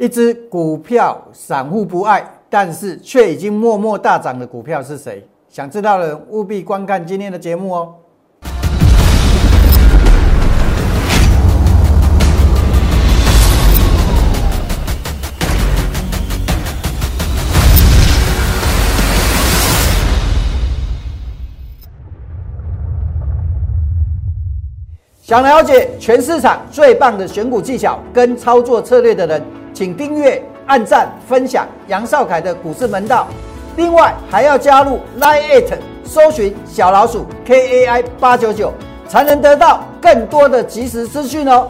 一只股票散户不爱，但是却已经默默大涨的股票是谁？想知道的人务必观看今天的节目哦。想了解全市场最棒的选股技巧跟操作策略的人，请订阅、按赞、分享杨少凯的股市门道。另外还要加入 Line It，搜寻小老鼠 KAI 八九九，才能得到更多的即时资讯哦。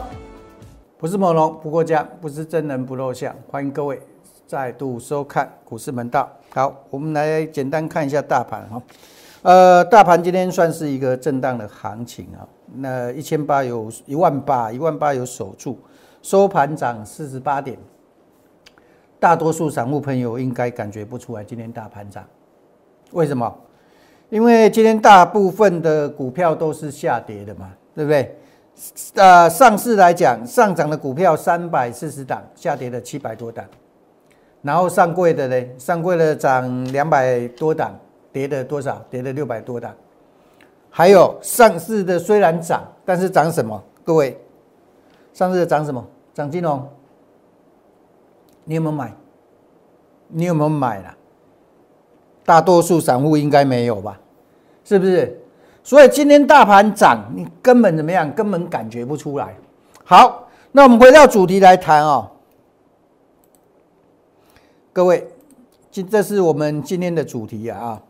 不是猛龙不过江，不是真人不露相。欢迎各位再度收看股市门道。好，我们来简单看一下大盘哈。呃，大盘今天算是一个震荡的行情啊。那一千八有一万八，一万八有守住，收盘涨四十八点。大多数散户朋友应该感觉不出来今天大盘涨，为什么？因为今天大部分的股票都是下跌的嘛，对不对？呃，上市来讲，上涨的股票三百四十档，下跌了七百多档。然后上柜的呢，上柜的涨两百多档，跌了多少？跌了六百多档。还有上市的虽然涨，但是涨什么？各位，上市的涨什么？涨金融。你有没有买？你有没有买了？大多数散户应该没有吧？是不是？所以今天大盘涨，你根本怎么样？根本感觉不出来。好，那我们回到主题来谈哦。各位，今这是我们今天的主题啊。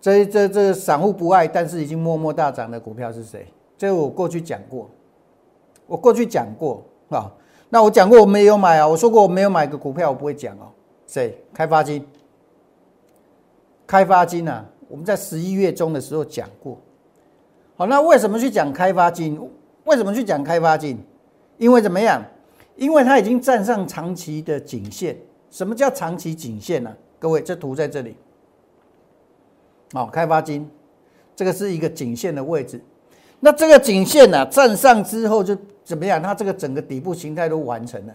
这这这散户不爱，但是已经默默大涨的股票是谁？这我过去讲过，我过去讲过啊。那我讲过我没有买啊，我说过我没有买个股票，我不会讲哦。谁？开发金。开发金啊，我们在十一月中的时候讲过。好，那为什么去讲开发金？为什么去讲开发金？因为怎么样？因为它已经站上长期的颈线。什么叫长期颈线呢？各位，这图在这里。好，开发金，这个是一个颈线的位置。那这个颈线呢，站上之后就怎么样？它这个整个底部形态都完成了。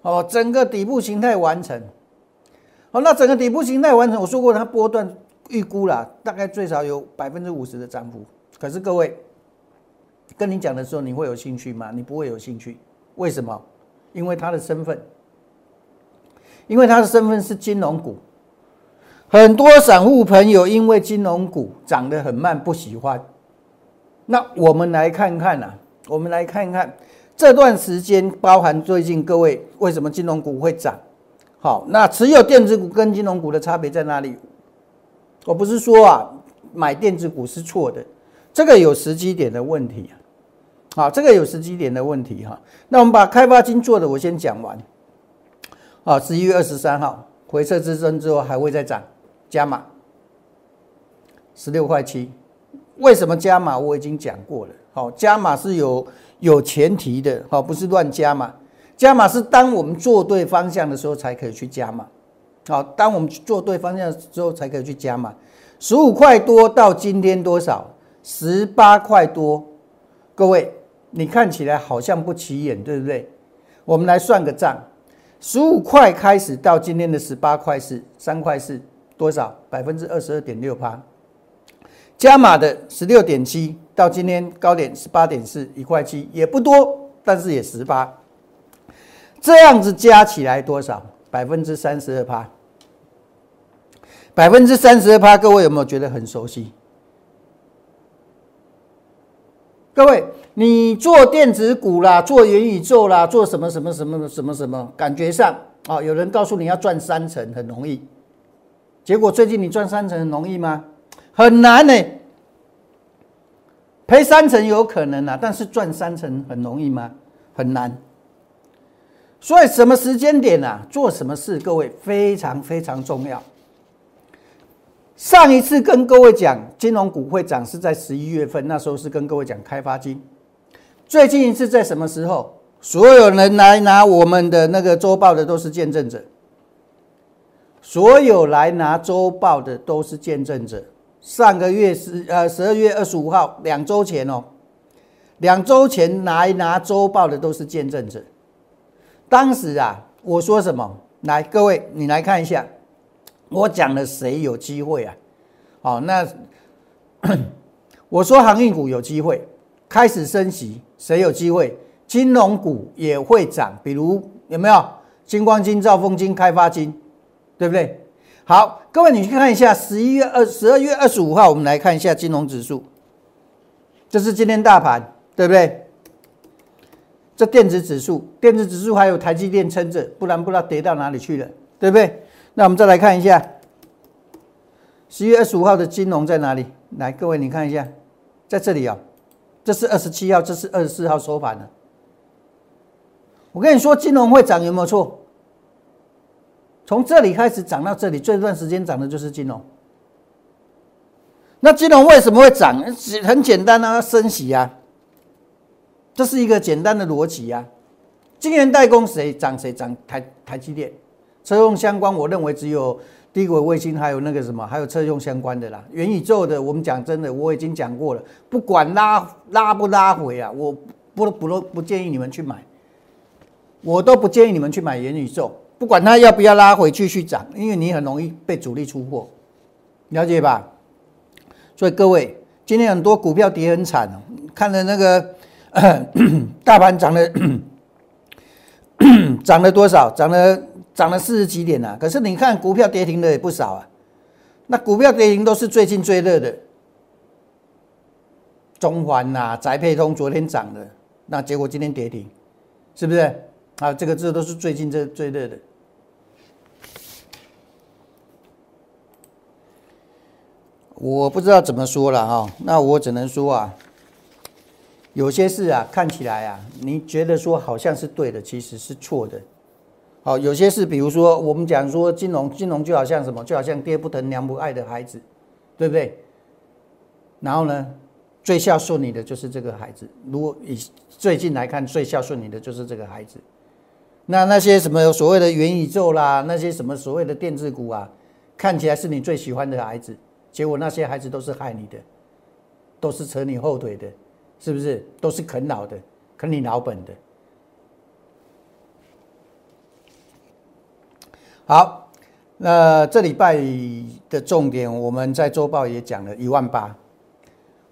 哦，整个底部形态完成。好，那整个底部形态完成，我说过它波段预估了，大概最少有百分之五十的涨幅。可是各位，跟你讲的时候，你会有兴趣吗？你不会有兴趣。为什么？因为它的身份，因为它的身份是金融股。很多散户朋友因为金融股涨得很慢，不喜欢。那我们来看看呐，我们来看看这段时间，包含最近各位为什么金融股会涨？好，那持有电子股跟金融股的差别在哪里？我不是说啊，买电子股是错的，这个有时机点的问题啊。好，这个有时机点的问题哈。那我们把开发金做的我先讲完。好，十一月二十三号回撤支撑之后还会再涨。加码十六块七，为什么加码？我已经讲过了。好，加码是有有前提的，好，不是乱加码。加码是当我们做对方向的时候才可以去加码。好，当我们做对方向之后才可以去加码。十五块多到今天多少？十八块多。各位，你看起来好像不起眼，对不对？我们来算个账，十五块开始到今天的十八块四，三块四。多少？百分之二十二点六八，加码的十六点七，到今天高点十八点四，一块七也不多，但是也十八，这样子加起来多少？百分之三十二趴，百分之三十二趴，各位有没有觉得很熟悉？各位，你做电子股啦，做元宇宙啦，做什么什么什么什么什么，感觉上啊，有人告诉你要赚三成，很容易。结果最近你赚三成很容易吗？很难呢。赔三成有可能啊，但是赚三成很容易吗？很难。所以什么时间点啊，做什么事，各位非常非常重要。上一次跟各位讲金融股会涨是在十一月份，那时候是跟各位讲开发金。最近一次在什么时候？所有人来拿我们的那个周报的都是见证者。所有来拿周报的都是见证者。上个月十呃十二月二十五号，两周前哦，两周前来拿周报的都是见证者。当时啊，我说什么？来，各位你来看一下，我讲了谁有机会啊？好，那我说航运股有机会开始升息，谁有机会？金融股也会涨，比如有没有金光金、兆丰金、开发金，对不对？好，各位你去看一下十一月二十二月二十五号，我们来看一下金融指数，这是今天大盘，对不对？这电子指数，电子指数还有台积电撑着，不然不知道跌到哪里去了，对不对？那我们再来看一下十一月二十五号的金融在哪里？来，各位你看一下，在这里啊，这是二十七号，这是二十四号收盘的。我跟你说，金融会涨有没有错？从这里开始涨到这里，这段时间涨的就是金融。那金融为什么会涨？很简单啊，升息啊，这是一个简单的逻辑啊。晶圆代工谁涨谁涨，台台积电。车用相关，我认为只有低轨卫星，还有那个什么，还有车用相关的啦。元宇宙的，我们讲真的，我已经讲过了，不管拉拉不拉回啊，我不不不不建议你们去买。我都不建议你们去买元宇宙，不管它要不要拉回继续涨，因为你很容易被主力出货，了解吧？所以各位，今天很多股票跌很惨哦，看了那个 大盘涨了 涨了多少？涨了涨了四十几点啊！可是你看股票跌停的也不少啊，那股票跌停都是最近最热的，中环呐、宅配通昨天涨的，那结果今天跌停，是不是？啊，这个字都是最近这最热的。我不知道怎么说了哈，那我只能说啊，有些事啊，看起来啊，你觉得说好像是对的，其实是错的。好，有些事，比如说我们讲说金融，金融就好像什么，就好像爹不疼娘不爱的孩子，对不对？然后呢？最孝顺你的就是这个孩子。如果以最近来看，最孝顺你的就是这个孩子。那那些什么所谓的元宇宙啦，那些什么所谓的电子股啊，看起来是你最喜欢的孩子，结果那些孩子都是害你的，都是扯你后腿的，是不是？都是啃老的，啃你老本的。好，那这礼拜的重点，我们在周报也讲了一万八。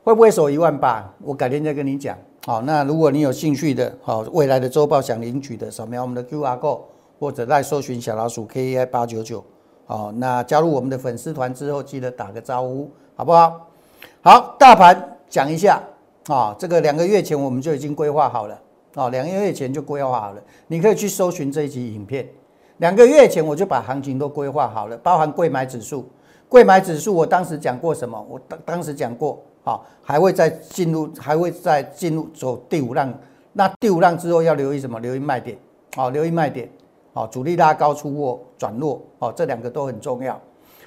会不会守一万八？我改天再跟你讲。好，那如果你有兴趣的，好，未来的周报想领取的，扫描我们的 Q R code，或者来搜寻小老鼠 K A I 八九九。哦，那加入我们的粉丝团之后，记得打个招呼，好不好？好，大盘讲一下啊，这个两个月前我们就已经规划好了啊，两个月前就规划好了，你可以去搜寻这一集影片。两个月前我就把行情都规划好了，包含贵买指数，贵买指数我当时讲过什么？我当当时讲过。好，还会再进入，还会再进入走第五浪。那第五浪之后要留意什么？留意卖点。好，留意卖点。好，主力拉高出货转弱。好，这两个都很重要。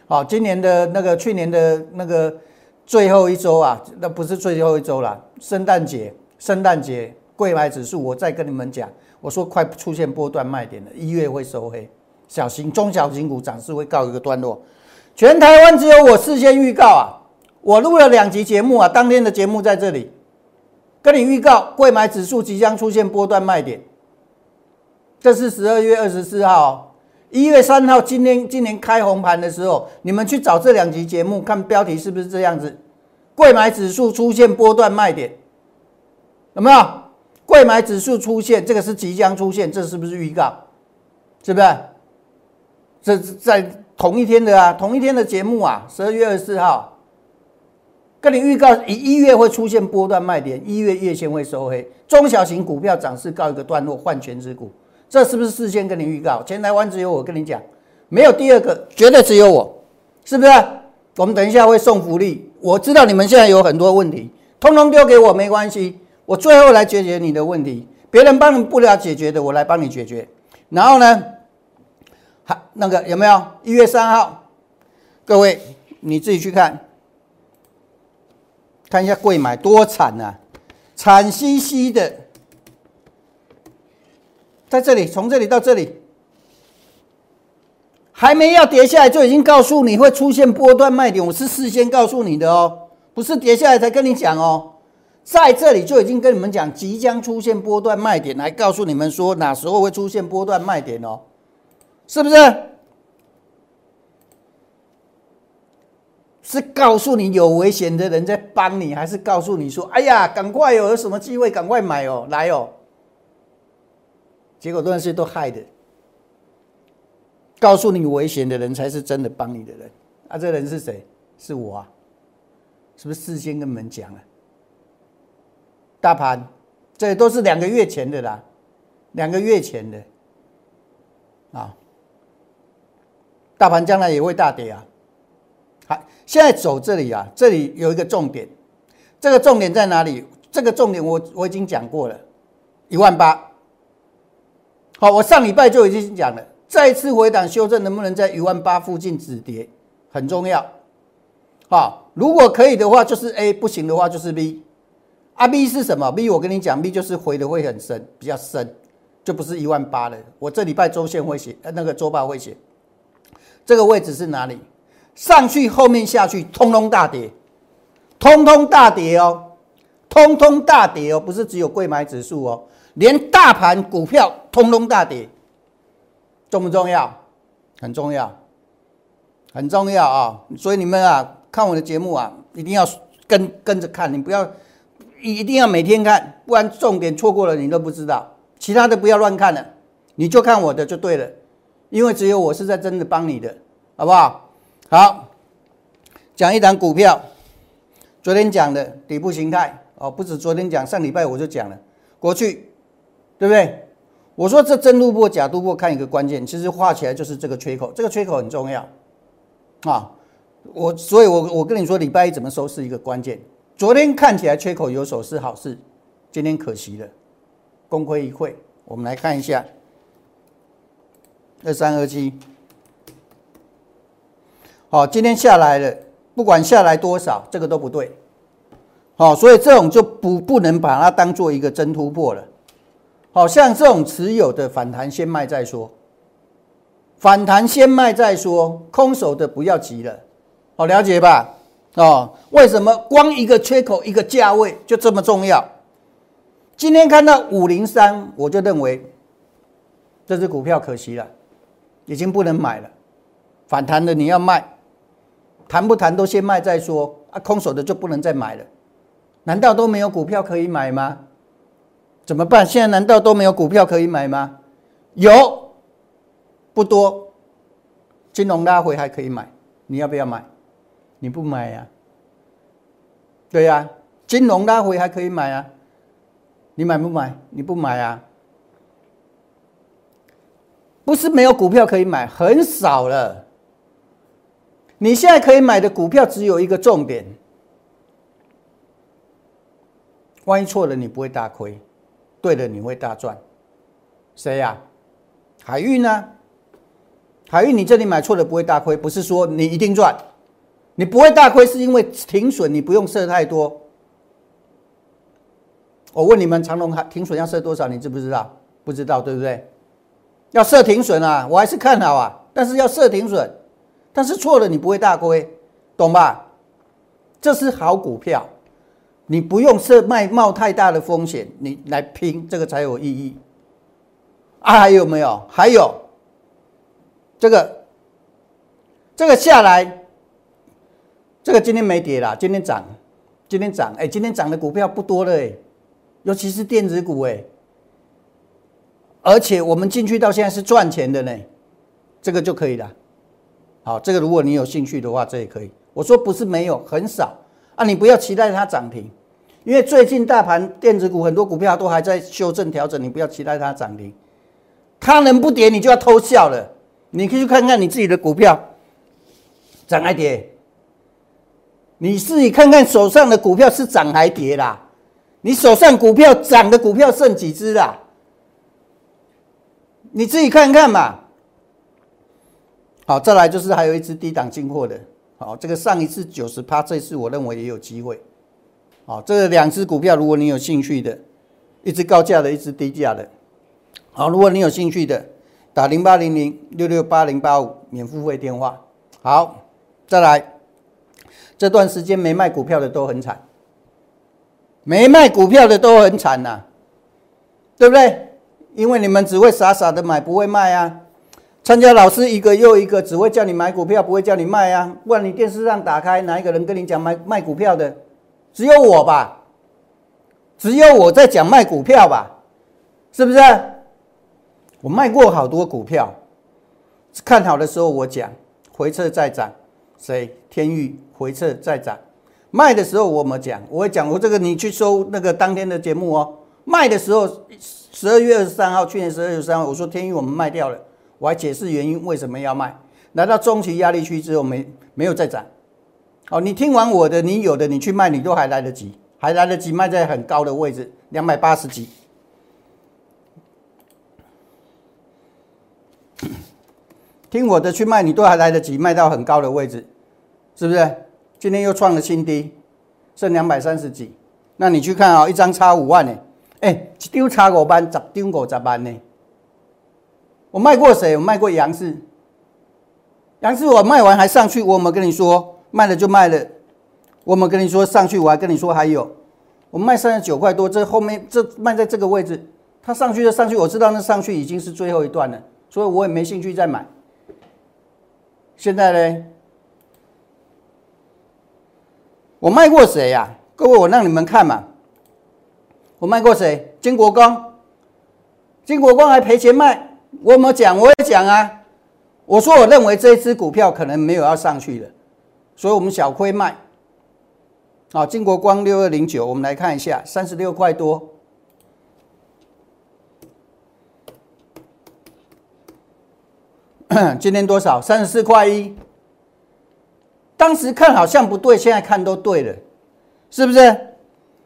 好，今年的那个去年的那个最后一周啊，那不是最后一周了。圣诞节，圣诞节，贵买指数，我再跟你们讲，我说快出现波段卖点了，一月会收黑，小型中小型股涨势会告一个段落。全台湾只有我事先预告啊。我录了两集节目啊，当天的节目在这里，跟你预告，贵买指数即将出现波段卖点。这是十二月二十四号，一月三号，今天今年开红盘的时候，你们去找这两集节目看标题是不是这样子？贵买指数出现波段卖点，有没有？贵买指数出现，这个是即将出现，这是不是预告？是不是？这在同一天的啊，同一天的节目啊，十二月二十四号。跟你预告，一一月会出现波段卖点，一月月线会收黑，中小型股票涨势告一个段落，换全值股，这是不是事先跟你预告？前台湾只有我跟你讲，没有第二个，绝对只有我，是不是？我们等一下会送福利，我知道你们现在有很多问题，通通丢给我没关系，我最后来解决你的问题，别人帮你不了解决的，我来帮你解决。然后呢，还那个有没有？一月三号，各位你自己去看。看一下贵买多惨呐，惨兮兮的，在这里，从这里到这里，还没要跌下来就已经告诉你会出现波段卖点，我是事先告诉你的哦，不是跌下来才跟你讲哦。在这里就已经跟你们讲即将出现波段卖点，来告诉你们说哪时候会出现波段卖点哦，是不是？是告诉你有危险的人在帮你，还是告诉你说，哎呀，赶快哦，有什么机会赶快买哦，来哦？结果乱世都害的。告诉你危险的人才是真的帮你的人啊！这个人是谁？是我啊！是不是事先跟你们讲了？大盘，这都是两个月前的啦，两个月前的啊。大盘将来也会大跌啊！好，现在走这里啊，这里有一个重点，这个重点在哪里？这个重点我我已经讲过了，一万八。好，我上礼拜就已经讲了。再次回档修正，能不能在一万八附近止跌，很重要。好，如果可以的话，就是 A；不行的话，就是 B。啊，B 是什么？B 我跟你讲，B 就是回的会很深，比较深，就不是一万八了。我这礼拜周线会写，呃，那个周报会写。这个位置是哪里？上去后面下去，通通大跌，通通大跌哦，通通大跌哦，不是只有贵买指数哦，连大盘股票通通大跌。重不重要？很重要，很重要啊！所以你们啊，看我的节目啊，一定要跟跟着看，你不要一定要每天看，不然重点错过了你都不知道。其他的不要乱看了，你就看我的就对了，因为只有我是在真的帮你的，好不好？好，讲一档股票，昨天讲的底部形态哦，不止昨天讲，上礼拜我就讲了，过去，对不对？我说这真突破假突破，看一个关键，其实画起来就是这个缺口，这个缺口很重要啊。我所以，我我跟你说，礼拜一怎么收是一个关键。昨天看起来缺口有手是好事，今天可惜了，功亏一篑。我们来看一下二三二七，好，今天下来了，不管下来多少，这个都不对。好，所以这种就不不能把它当做一个真突破了。好像这种持有的反弹先卖再说，反弹先卖再说，空手的不要急了，好了解吧？哦，为什么光一个缺口一个价位就这么重要？今天看到五零三，我就认为这只股票可惜了，已经不能买了。反弹的你要卖，谈不谈都先卖再说啊，空手的就不能再买了，难道都没有股票可以买吗？怎么办？现在难道都没有股票可以买吗？有，不多。金融拉回还可以买，你要不要买？你不买呀？对呀，金融拉回还可以买啊，你买不买？你不买啊？不是没有股票可以买，很少了。你现在可以买的股票只有一个重点，万一错了，你不会大亏。对的，你会大赚。谁呀？海运呢？海运，你这里买错了不会大亏，不是说你一定赚，你不会大亏是因为停损，你不用设太多。我问你们，长隆还停损要设多少？你知不知道？不知道，对不对？要设停损啊，我还是看好啊，但是要设停损，但是错了你不会大亏，懂吧？这是好股票。你不用设卖冒太大的风险，你来拼这个才有意义。啊，还有没有？还有这个，这个下来，这个今天没跌啦，今天涨，今天涨，哎，今天涨的股票不多了，哎，尤其是电子股，哎，而且我们进去到现在是赚钱的呢，这个就可以了。好，这个如果你有兴趣的话，这也可以。我说不是没有，很少。啊，你不要期待它涨停，因为最近大盘电子股很多股票都还在修正调整，你不要期待它涨停。它能不跌，你就要偷笑了。你可以去看看你自己的股票涨还跌，你自己看看手上的股票是涨还跌啦。你手上股票涨的股票剩几只啦？你自己看看嘛。好，再来就是还有一只低档进货的。好，这个上一次九十趴，这次我认为也有机会。好，这两只股票，如果你有兴趣的，一只高价的，一只低价的。好，如果你有兴趣的，打零八零零六六八零八五免付费电话。好，再来，这段时间没卖股票的都很惨。没卖股票的都很惨呐，对不对？因为你们只会傻傻的买，不会卖啊。参加老师一个又一个，只会叫你买股票，不会叫你卖啊。不然你电视上打开，哪一个人跟你讲卖卖股票的？只有我吧？只有我在讲卖股票吧？是不是？我卖过好多股票，看好的时候我讲，回撤再涨。谁？天域回撤再涨。卖的时候我们讲，我会讲，我这个你去收那个当天的节目哦。卖的时候，十二月二十三号，去年十二月三号，我说天域我们卖掉了。我还解释原因为什么要卖，来到中期压力区之后没没有再涨，哦，你听完我的，你有的你去卖，你都还来得及，还来得及卖在很高的位置，两百八十几，听我的去卖，你都还来得及卖到很高的位置，是不是？今天又创了新低，剩两百三十几，那你去看啊，一张差五万呢，哎，一张差五万，十张五十万呢。我卖过谁？我卖过杨氏，杨氏我卖完还上去，我有没有跟你说卖了就卖了？我有没跟你说上去？我还跟你说还有，我卖三十九块多，这后面这卖在这个位置，它上去就上去，我知道那上去已经是最后一段了，所以我也没兴趣再买。现在呢？我卖过谁呀？各位，我让你们看嘛，我卖过谁？金国光，金国光还赔钱卖。我没讲，我也讲啊。我说我认为这一支股票可能没有要上去了，所以我们小亏卖。好，金国光六二零九，我们来看一下，三十六块多。今天多少？三十四块一。当时看好像不对，现在看都对了，是不是？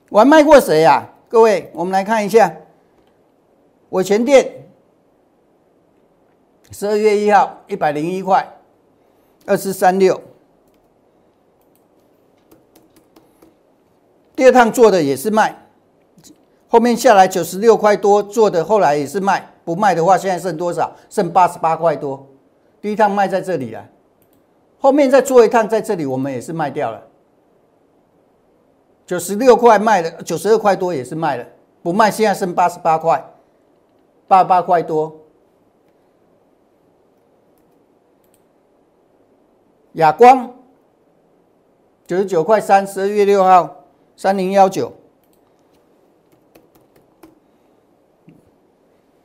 我还卖过谁呀？各位，我们来看一下，我前店。十二月一号一百零一块，二四三六。第二趟做的也是卖，后面下来九十六块多做的，后来也是卖。不卖的话，现在剩多少？剩八十八块多。第一趟卖在这里了，后面再做一趟在这里，我们也是卖掉了。九十六块卖了，九十二块多也是卖了。不卖，现在剩八十八块，八十八块多。亚光九十九块三，十二月六号三零幺九，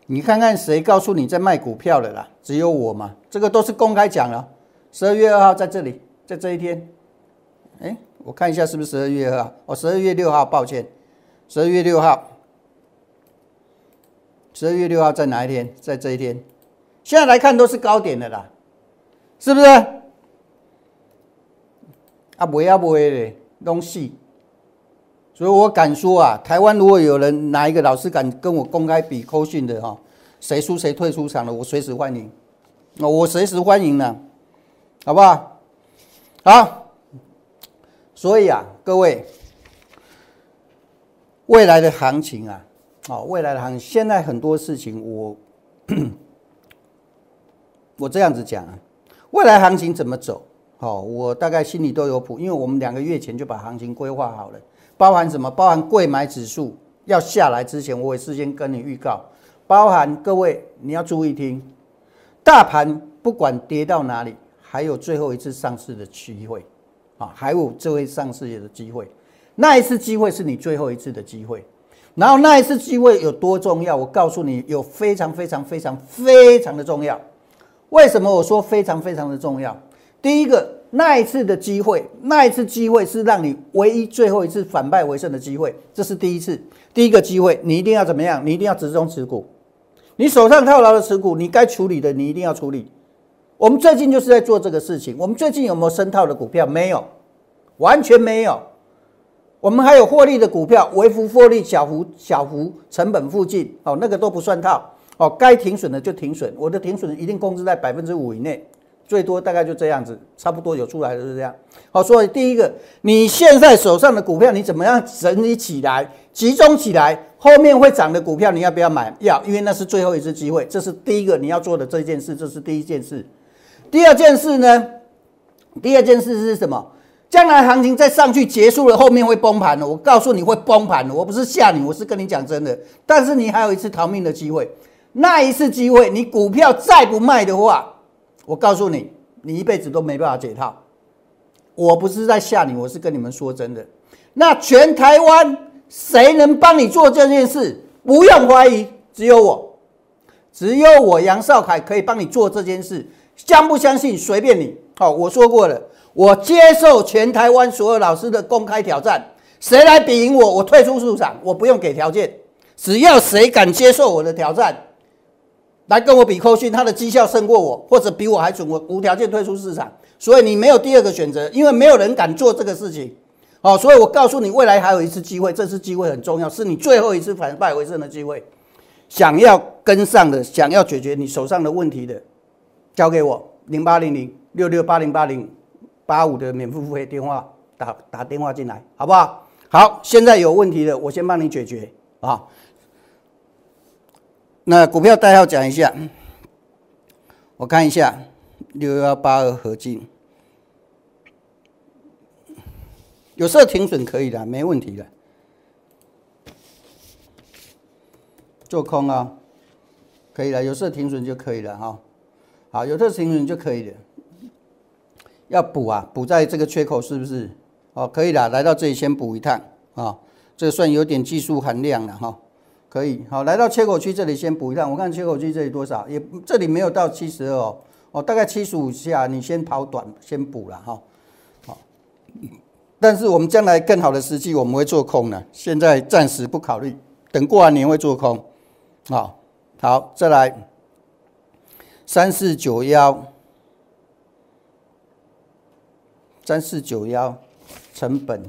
你看看谁告诉你在卖股票的啦？只有我嘛，这个都是公开讲了。十二月二号在这里，在这一天，哎，我看一下是不是十二月二号？哦，十二月六号，抱歉，十二月六号，十二月六号在哪一天？在这一天，现在来看都是高点的啦，是不是？啊，不要不会的东西，所以我敢说啊，台湾如果有人哪一个老师敢跟我公开比扣讯的哈，谁输谁退出场了，我随时欢迎，那，我随时欢迎呢，好不好？好，所以啊，各位，未来的行情啊，哦，未来的行，现在很多事情我 我这样子讲啊，未来行情怎么走？好，我大概心里都有谱，因为我们两个月前就把行情规划好了，包含什么？包含贵买指数要下来之前，我也事先跟你预告，包含各位你要注意听，大盘不管跌到哪里，还有最后一次上市的机会，啊，还有这位上市的机会，那一次机会是你最后一次的机会，然后那一次机会有多重要？我告诉你，有非常非常非常非常的重要。为什么我说非常非常的重要？第一个，那一次的机会，那一次机会是让你唯一最后一次反败为胜的机会，这是第一次，第一个机会，你一定要怎么样？你一定要集中持股，你手上套牢的持股，你该处理的，你一定要处理。我们最近就是在做这个事情。我们最近有没有深套的股票？没有，完全没有。我们还有获利的股票，微幅获利，小幅小幅成本附近，哦，那个都不算套，哦，该停损的就停损，我的停损一定控制在百分之五以内。最多大概就这样子，差不多有出来的是这样。好，所以第一个，你现在手上的股票你怎么样整理起来、集中起来，后面会涨的股票你要不要买？要，因为那是最后一次机会。这是第一个你要做的这件事，这是第一件事。第二件事呢？第二件事是什么？将来行情再上去结束了，后面会崩盘的。我告诉你会崩盘的，我不是吓你，我是跟你讲真的。但是你还有一次逃命的机会，那一次机会，你股票再不卖的话，我告诉你，你一辈子都没办法解套。我不是在吓你，我是跟你们说真的。那全台湾谁能帮你做这件事？不用怀疑，只有我，只有我杨少凯可以帮你做这件事。相不相信随便你。好，我说过了，我接受全台湾所有老师的公开挑战，谁来比赢我，我退出市场，我不用给条件，只要谁敢接受我的挑战，来跟我比扣讯，他的绩效胜过我，或者比我还准，我无条件退出市场。所以你没有第二个选择，因为没有人敢做这个事情。哦，所以我告诉你，未来还有一次机会，这次机会很重要，是你最后一次反败为胜的机会。想要跟上的，想要解决你手上的问题的。交给我零八零零六六八零八零八五的免付付费电话打打电话进来，好不好？好，现在有问题的我先帮你解决啊。那股票代号讲一下，我看一下六幺八二合金，有设停损可以的，没问题的。做空啊，可以了，有设停损就可以了哈。好，有这个停损就可以了。要补啊，补在这个缺口是不是？哦，可以的，来到这里先补一趟啊，这算有点技术含量了哈。可以，好，来到缺口区这里先补一趟。我看缺口区这里多少？也这里没有到七十二哦，哦，大概七十五下，你先跑短，先补了哈。好，但是我们将来更好的时机，我们会做空的，现在暂时不考虑，等过完年会做空。好，好，再来。三四九幺，三四九幺，成本，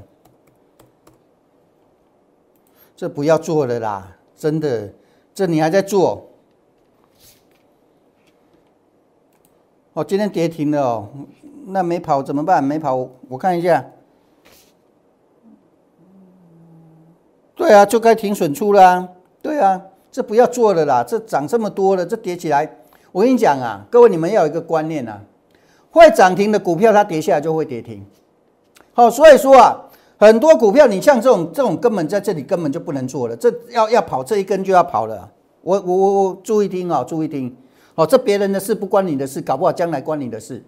这不要做了啦！真的，这你还在做？哦，今天跌停了哦，那没跑怎么办？没跑，我看一下。对啊，就该停损出啦。对啊，这不要做了啦！这涨这么多了，这跌起来。我跟你讲啊，各位你们要有一个观念啊，会涨停的股票它跌下来就会跌停。好，所以说啊，很多股票你像这种这种根本在这里根本就不能做了，这要要跑这一根就要跑了。我我我我注意听啊，注意听。哦，这别人的事不关你的事，搞不好将来关你的事。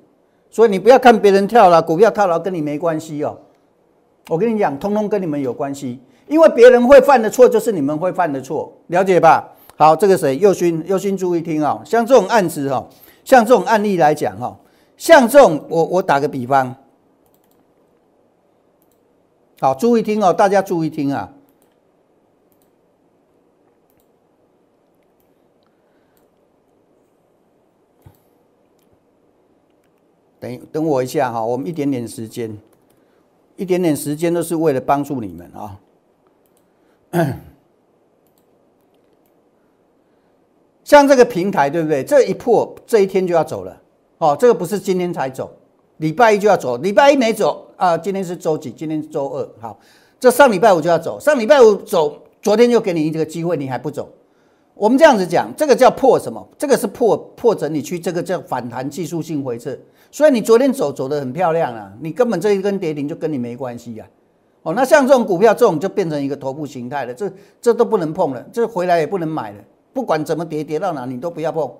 所以你不要看别人跳了股票套牢跟你没关系哦。我跟你讲，通通跟你们有关系，因为别人会犯的错就是你们会犯的错，了解吧？好，这个谁？右勋，右勋，注意听啊！像这种案子哈，像这种案例来讲哈，像这种，我我打个比方，好，注意听哦，大家注意听啊！等等我一下哈，我们一点点时间，一点点时间都是为了帮助你们啊。像这个平台，对不对？这一破，这一天就要走了。哦，这个不是今天才走，礼拜一就要走。礼拜一没走啊，今天是周几？今天是周二。好，这上礼拜五就要走，上礼拜五走，昨天就给你这个机会，你还不走。我们这样子讲，这个叫破什么？这个是破破整理区，这个叫反弹技术性回撤。所以你昨天走走的很漂亮啊，你根本这一根跌停就跟你没关系呀。哦，那像这种股票，这种就变成一个头部形态了，这这都不能碰了，这回来也不能买了。不管怎么跌，跌到哪你都不要碰，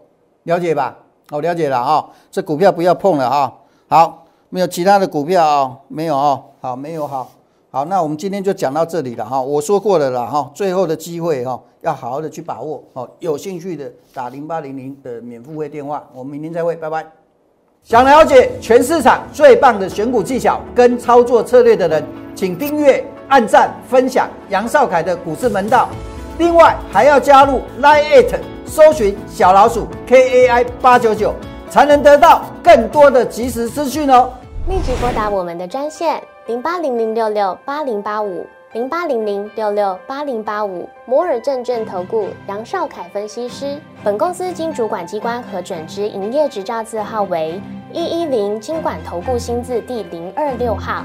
了解吧？好，了解了啊，这股票不要碰了啊。好，没有其他的股票啊，没有啊。好，没有好，好，那我们今天就讲到这里了哈。我说过了啦哈，最后的机会哈，要好好的去把握哦。有兴趣的打零八零零的免付费电话，我们明天再会，拜拜。想了解全市场最棒的选股技巧跟操作策略的人，请订阅、按赞、分享杨少凯的股市门道。另外还要加入 Line，搜寻小老鼠 K A I 八九九，才能得到更多的及时资讯哦。立即拨打我们的专线零八零零六六八零八五零八零零六六八零八五摩尔证券投顾杨少凯分析师。本公司经主管机关核准之营业执照字号为一一零经管投顾新字第零二六号。